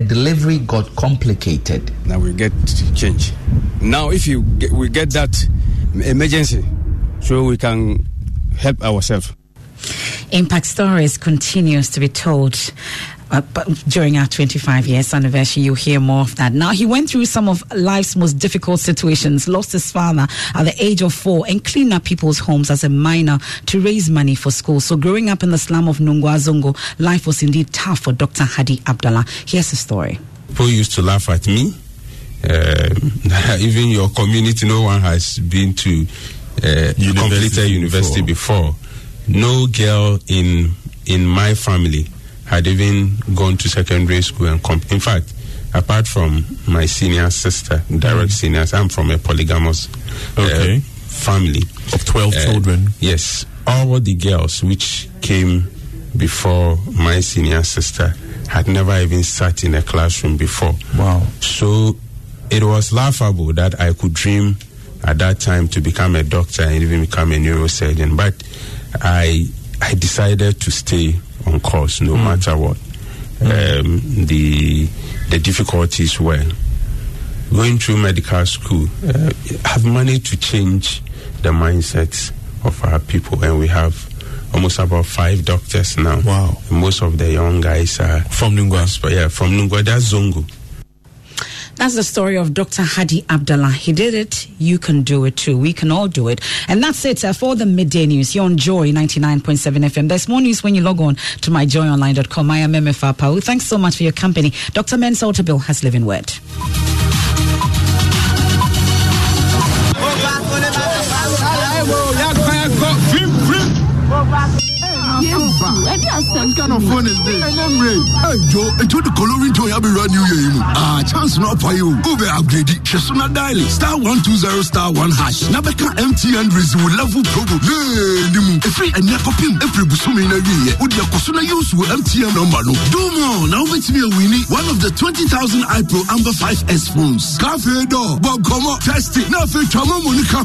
delivery got complicated. Now we get change. Now, if you get, we get that emergency, so we can help ourselves. Impact Stories continues to be told. Uh, but during our 25 years anniversary, you'll hear more of that. Now, he went through some of life's most difficult situations, lost his father at the age of four, and cleaned up people's homes as a minor to raise money for school. So, growing up in the slum of Nungua Zongo, life was indeed tough for Dr. Hadi Abdallah. Here's the story. People used to laugh at me. Uh, even your community, no one has been to uh, University completed university before. No girl in in my family had even gone to secondary school and comp- in fact apart from my senior sister direct seniors i'm from a polygamous uh, family Of 12 Uh, children. yes all the girls which came before my senior sister had never even sat in a classroom before Wow. so it was laughable that I could dream at that time to become a doctor and even become a neurosurgeon. But I I decided to stay on course no matter what. Um, the the difficulties were going through medical school. Uh, have managed to change the mindsets of our people, and we have almost about five doctors now. Wow. Most of the young guys are From Nungua. yeah, from Nungua, that's Zongo. That's the story of Dr. Hadi Abdallah. He did it. You can do it too. We can all do it. And that's it uh, for the midday news. You're on Joy 99.7 FM. There's more news when you log on to myjoyonline.com. I am MFA Pau. Thanks so much for your company. Dr. Mensa Otabil has living word. What kind of phone is this? Elamre. Hey, Joe, ètò ìdí kọlórí tí o yà bí ra new. Ah, chance not for you. Go be upgraded. upgrade ṣe súná dáìlì star one two zero star one hash. N'abẹ́ka MTN reason level promo. Hey, ni mu. and ẹ̀nẹ́ kọ́pìm efiri busumi iná yìí yẹ. O di ẹ̀kọ́ súná yóò sùn MTN number? nù. Dùmù ọ̀ náà wọ́n ti mi èwì one of the twenty thousand iPro Amber five S phones. Káfíń dọ̀ bọ̀ kọ́mọ́ tẹ́sítì náà fi tọ́mọ́ mọ̀ ní kàn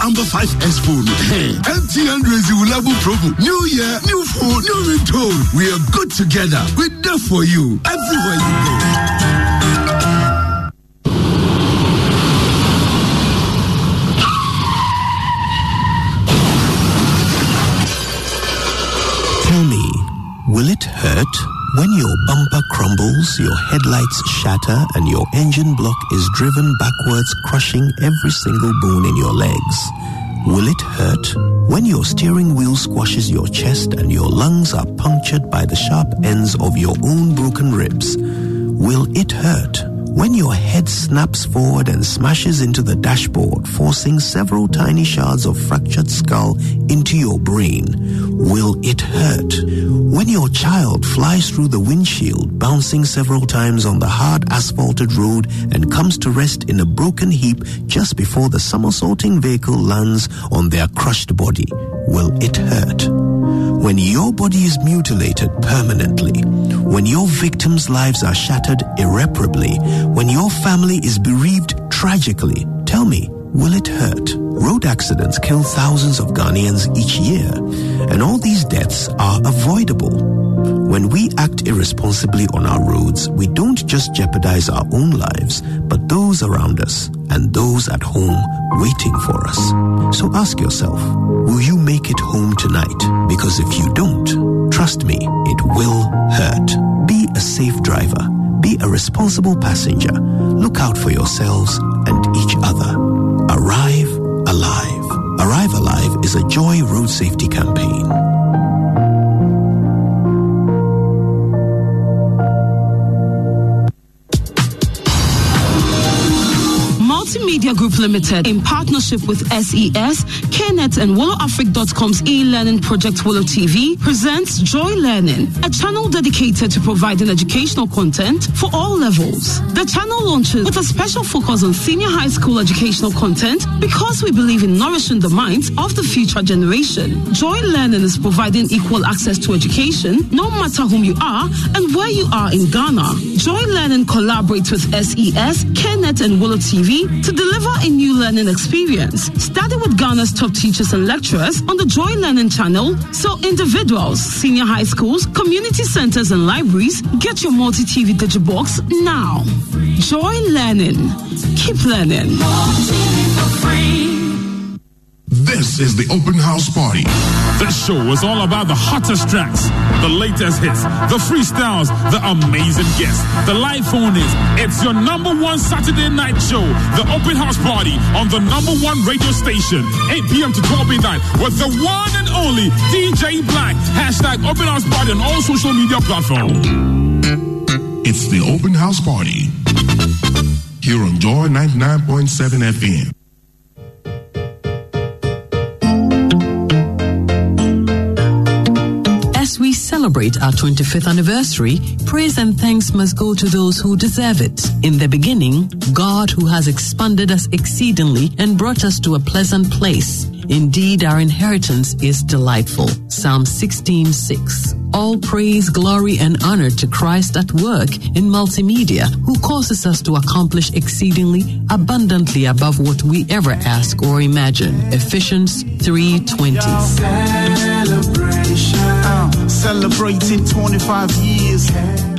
Amber Five S phone. Hey. promo. New year, new phone, new. We are good together. We're there for you everywhere you go. Tell me, will it hurt? When your bumper crumbles, your headlights shatter, and your engine block is driven backwards, crushing every single bone in your legs. Will it hurt when your steering wheel squashes your chest and your lungs are punctured by the sharp ends of your own broken ribs? Will it hurt when your head snaps forward and smashes into the dashboard, forcing several tiny shards of fractured skull into your brain? Will it hurt when your child flies through the windshield, bouncing several times on the hard asphalted road and comes to rest in a broken heap just before the somersaulting vehicle lands on their crushed body? Will it hurt? When your body is mutilated permanently, when your victims' lives are shattered irreparably, when your family is bereaved tragically, tell me, will it hurt? Road accidents kill thousands of Ghanaians each year, and all these deaths are avoidable. When we act irresponsibly on our roads, we don't just jeopardize our own lives, but those around us and those at home waiting for us. So ask yourself, will you make it home tonight? Because if you don't, trust me, it will hurt. Be a safe driver. Be a responsible passenger. Look out for yourselves and each other. Arrive alive. Arrive Alive is a Joy Road Safety campaign. Limited, in partnership with SES, KNET, and WillowAfric.com's e-learning project Willow TV, presents Joy Learning, a channel dedicated to providing educational content for all levels. The channel launches with a special focus on senior high school educational content because we believe in nourishing the minds of the future generation. Joy Learning is providing equal access to education, no matter whom you are and where you are in Ghana. Joy Learning collaborates with SES, KNET, and Willow TV to deliver a new learning experience. Study with Ghana's top teachers and lecturers on the Joy Learning channel so individuals, senior high schools, community centers, and libraries get your multi TV digibox now. Joy Learning. Keep learning. This is the open house party. This show is all about the hottest tracks, the latest hits, the freestyles, the amazing guests, the live phone is. It's your number one Saturday night show, the open house party on the number one radio station, 8 p.m. to 12 midnight with the one and only DJ Black. Hashtag open house party on all social media platforms. It's the open house party here on Joy 99.7 FM. celebrate our 25th anniversary, praise and thanks must go to those who deserve it. In the beginning, God who has expanded us exceedingly and brought us to a pleasant place. Indeed, our inheritance is delightful. Psalm 16 6. All praise, glory, and honor to Christ at work in multimedia, who causes us to accomplish exceedingly abundantly above what we ever ask or imagine. Ephesians 3 20 celebrating 25 years.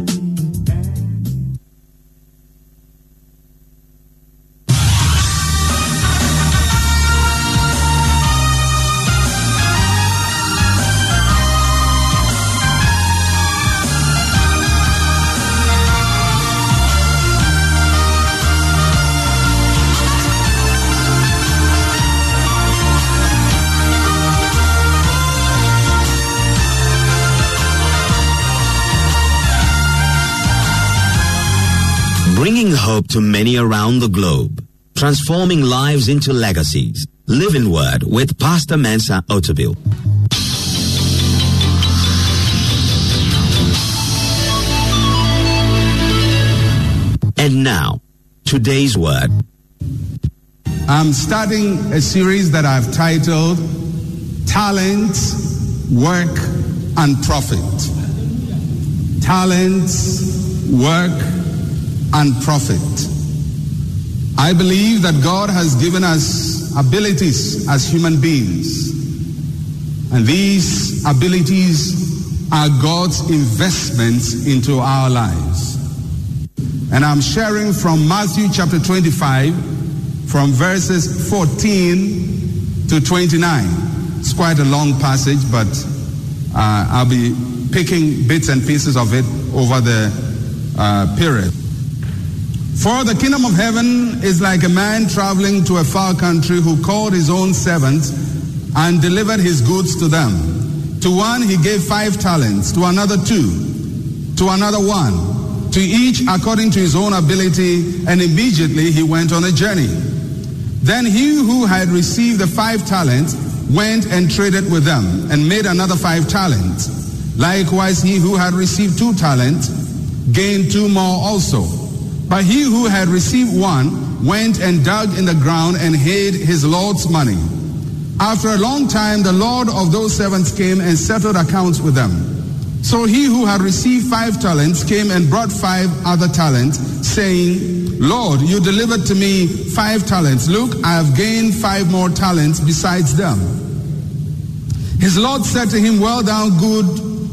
Hope to many around the globe. Transforming lives into legacies. Living Word with Pastor Mensa Otabil. And now, today's word. I'm starting a series that I've titled Talent, Work, and Profit. Talent, Work, and Profit. I believe that God has given us abilities as human beings. And these abilities are God's investments into our lives. And I'm sharing from Matthew chapter 25, from verses 14 to 29. It's quite a long passage, but uh, I'll be picking bits and pieces of it over the uh, period. For the kingdom of heaven is like a man traveling to a far country who called his own servants and delivered his goods to them. To one he gave five talents, to another two, to another one, to each according to his own ability, and immediately he went on a journey. Then he who had received the five talents went and traded with them and made another five talents. Likewise, he who had received two talents gained two more also. But he who had received one went and dug in the ground and hid his Lord's money. After a long time, the Lord of those servants came and settled accounts with them. So he who had received five talents came and brought five other talents, saying, Lord, you delivered to me five talents. Look, I have gained five more talents besides them. His Lord said to him, Well done, good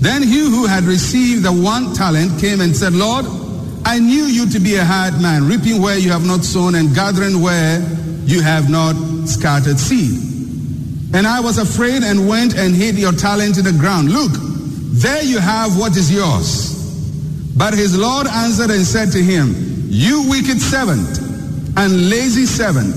Then he who had received the one talent came and said, Lord, I knew you to be a hard man, reaping where you have not sown and gathering where you have not scattered seed. And I was afraid and went and hid your talent in the ground. Look, there you have what is yours. But his Lord answered and said to him, You wicked servant and lazy servant,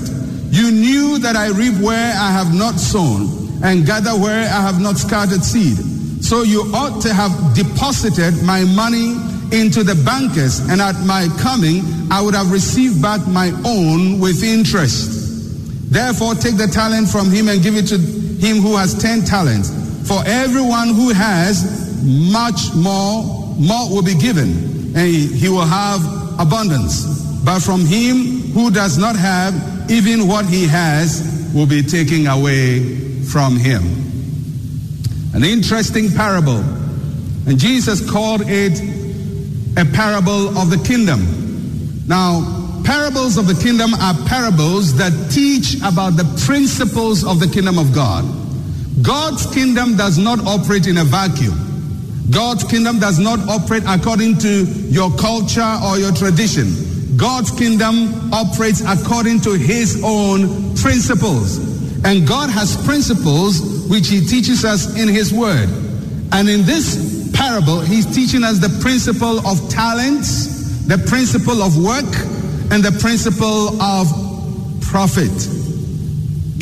you knew that I reap where I have not sown and gather where I have not scattered seed. So you ought to have deposited my money into the bankers, and at my coming I would have received back my own with interest. Therefore, take the talent from him and give it to him who has ten talents. For everyone who has much more, more will be given, and he will have abundance. But from him who does not have, even what he has will be taken away from him. An interesting parable. And Jesus called it a parable of the kingdom. Now, parables of the kingdom are parables that teach about the principles of the kingdom of God. God's kingdom does not operate in a vacuum. God's kingdom does not operate according to your culture or your tradition. God's kingdom operates according to his own principles. And God has principles which he teaches us in his word. And in this parable, he's teaching us the principle of talents, the principle of work, and the principle of profit.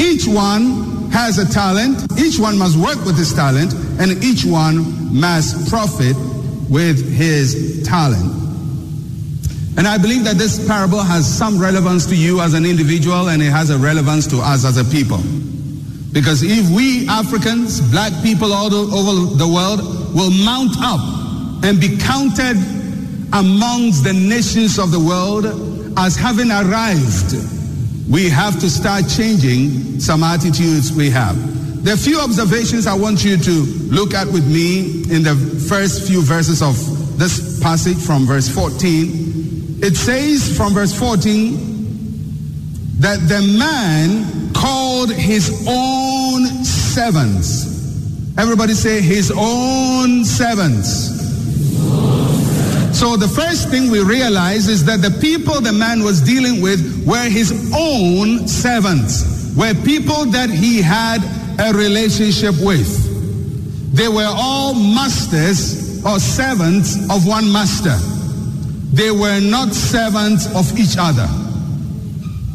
Each one has a talent, each one must work with his talent, and each one must profit with his talent. And I believe that this parable has some relevance to you as an individual and it has a relevance to us as a people. Because if we Africans, black people all over the world, will mount up and be counted amongst the nations of the world as having arrived, we have to start changing some attitudes we have. There are a few observations I want you to look at with me in the first few verses of this passage from verse 14. It says from verse 14 that the man called his own servants. Everybody say his own servants. So the first thing we realize is that the people the man was dealing with were his own servants, were people that he had a relationship with. They were all masters or servants of one master. They were not servants of each other.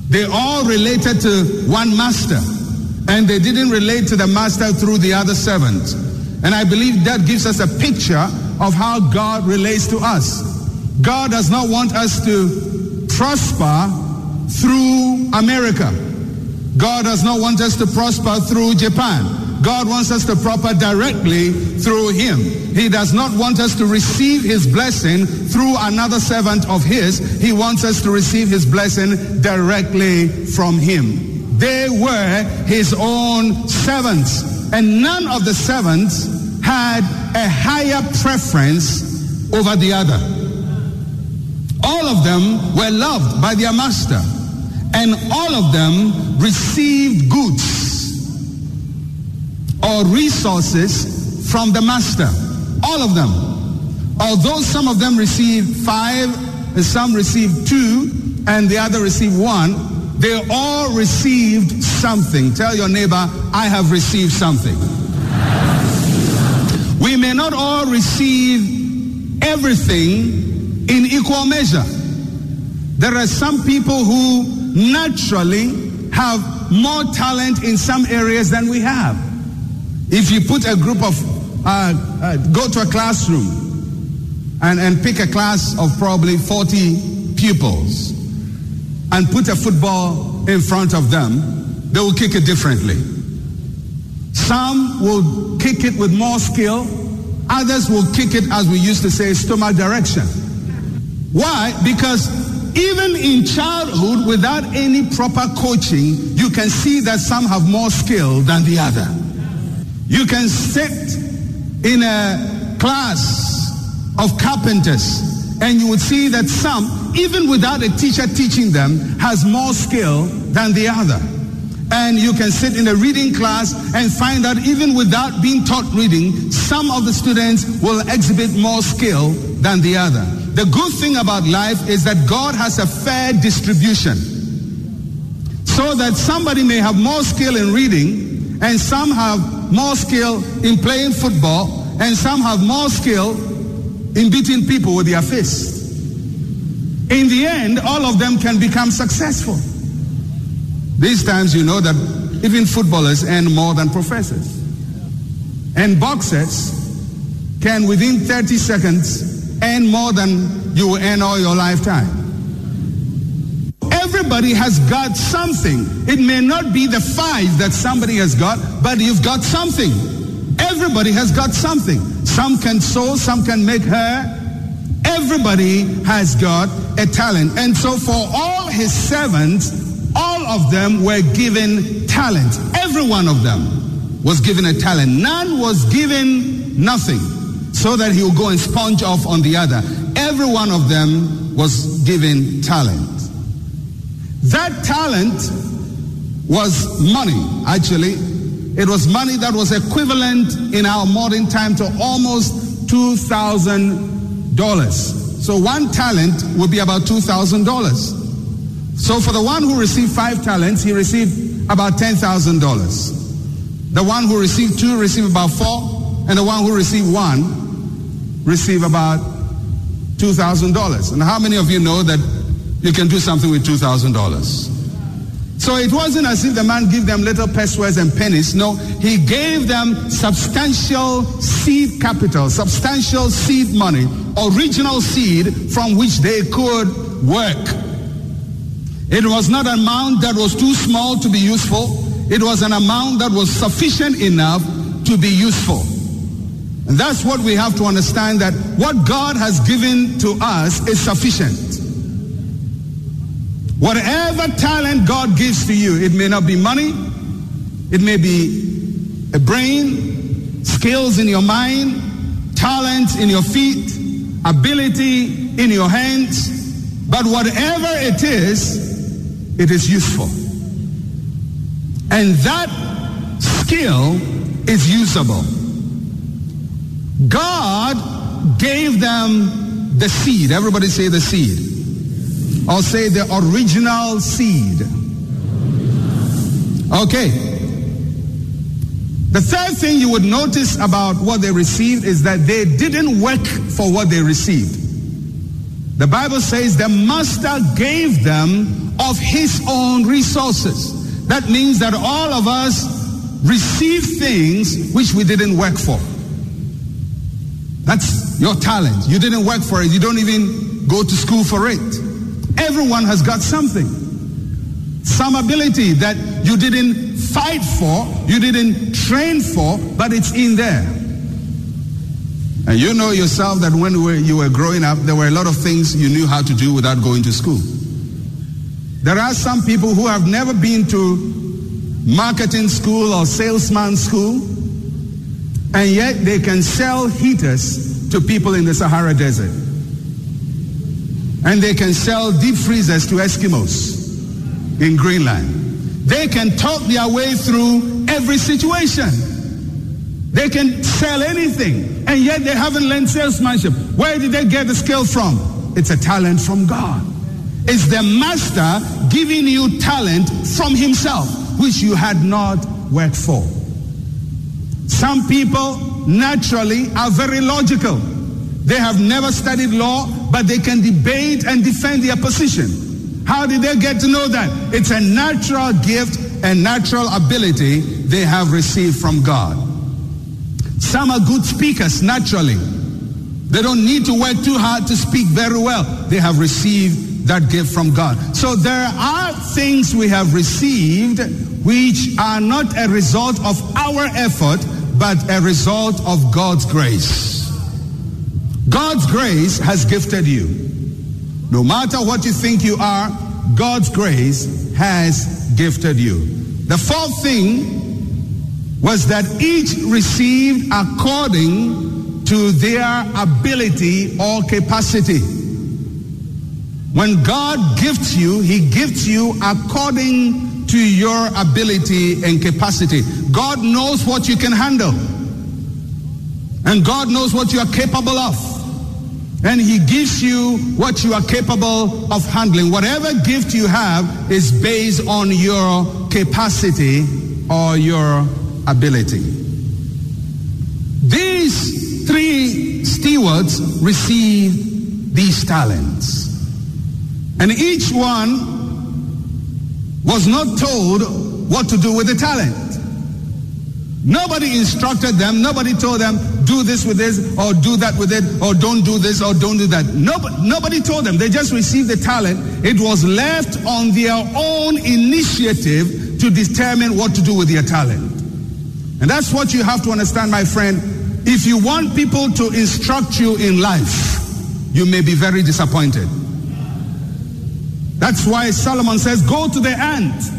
They all related to one master, and they didn't relate to the master through the other servant. And I believe that gives us a picture of how God relates to us. God does not want us to prosper through America. God does not want us to prosper through Japan. God wants us to prosper directly through Him. He does not want us to receive His blessing through another servant of His. He wants us to receive His blessing directly from Him. They were His own servants, and none of the servants had a higher preference over the other. All of them were loved by their master, and all of them received goods or resources from the master. All of them. Although some of them received five, and some received two, and the other received one, they all received something. Tell your neighbor, I have received something. We may not all receive everything in equal measure. There are some people who naturally have more talent in some areas than we have. If you put a group of, uh, uh, go to a classroom and, and pick a class of probably 40 pupils and put a football in front of them, they will kick it differently. Some will kick it with more skill. Others will kick it, as we used to say, stomach direction. Why? Because even in childhood, without any proper coaching, you can see that some have more skill than the other. You can sit in a class of carpenters and you would see that some, even without a teacher teaching them, has more skill than the other. And you can sit in a reading class and find that even without being taught reading, some of the students will exhibit more skill than the other. The good thing about life is that God has a fair distribution. So that somebody may have more skill in reading and some have more skill in playing football and some have more skill in beating people with their fists. In the end, all of them can become successful. These times, you know that even footballers earn more than professors. And boxers can, within 30 seconds, earn more than you will earn all your lifetime. Everybody has got something. It may not be the five that somebody has got, but you've got something. Everybody has got something. Some can sew, some can make hair. Everybody has got a talent. And so for all his servants, all of them were given talent. Every one of them was given a talent. None was given nothing so that he would go and sponge off on the other. Every one of them was given talent. That talent was money, actually. It was money that was equivalent in our modern time to almost $2,000. So one talent would be about $2,000. So for the one who received five talents, he received about $10,000. The one who received two received about four, and the one who received one received about $2,000. And how many of you know that you can do something with $2,000? So it wasn't as if the man gave them little pesewas and pennies. No, he gave them substantial seed capital, substantial seed money, original seed from which they could work. It was not an amount that was too small to be useful. It was an amount that was sufficient enough to be useful. And that's what we have to understand that what God has given to us is sufficient. Whatever talent God gives to you, it may not be money, it may be a brain, skills in your mind, talent in your feet, ability in your hands, but whatever it is, it is useful. And that skill is usable. God gave them the seed. Everybody say the seed. Or say the original seed. Okay. The third thing you would notice about what they received is that they didn't work for what they received. The Bible says the master gave them of his own resources. That means that all of us receive things which we didn't work for. That's your talent. You didn't work for it. You don't even go to school for it. Everyone has got something. Some ability that you didn't fight for, you didn't train for, but it's in there. And you know yourself that when you were growing up, there were a lot of things you knew how to do without going to school. There are some people who have never been to marketing school or salesman school, and yet they can sell heaters to people in the Sahara Desert. And they can sell deep freezers to Eskimos in Greenland. They can talk their way through every situation. They can sell anything, and yet they haven't learned salesmanship. Where did they get the skill from? It's a talent from God. It's the master giving you talent from himself, which you had not worked for. Some people naturally are very logical. They have never studied law, but they can debate and defend their position. How did they get to know that? It's a natural gift and natural ability they have received from God. Some are good speakers naturally. They don't need to work too hard to speak very well. They have received that gift from God. So there are things we have received which are not a result of our effort, but a result of God's grace. God's grace has gifted you. No matter what you think you are, God's grace has gifted you. The fourth thing was that each received according to their ability or capacity. When God gifts you, He gifts you according to your ability and capacity. God knows what you can handle. And God knows what you are capable of. And He gives you what you are capable of handling. Whatever gift you have is based on your capacity or your ability. These three stewards receive these talents. And each one was not told what to do with the talent. Nobody instructed them. Nobody told them, do this with this, or do that with it, or don't do this, or don't do that. Nobody, nobody told them. They just received the talent. It was left on their own initiative to determine what to do with their talent. And that's what you have to understand, my friend. If you want people to instruct you in life, you may be very disappointed. That's why Solomon says, Go to the ant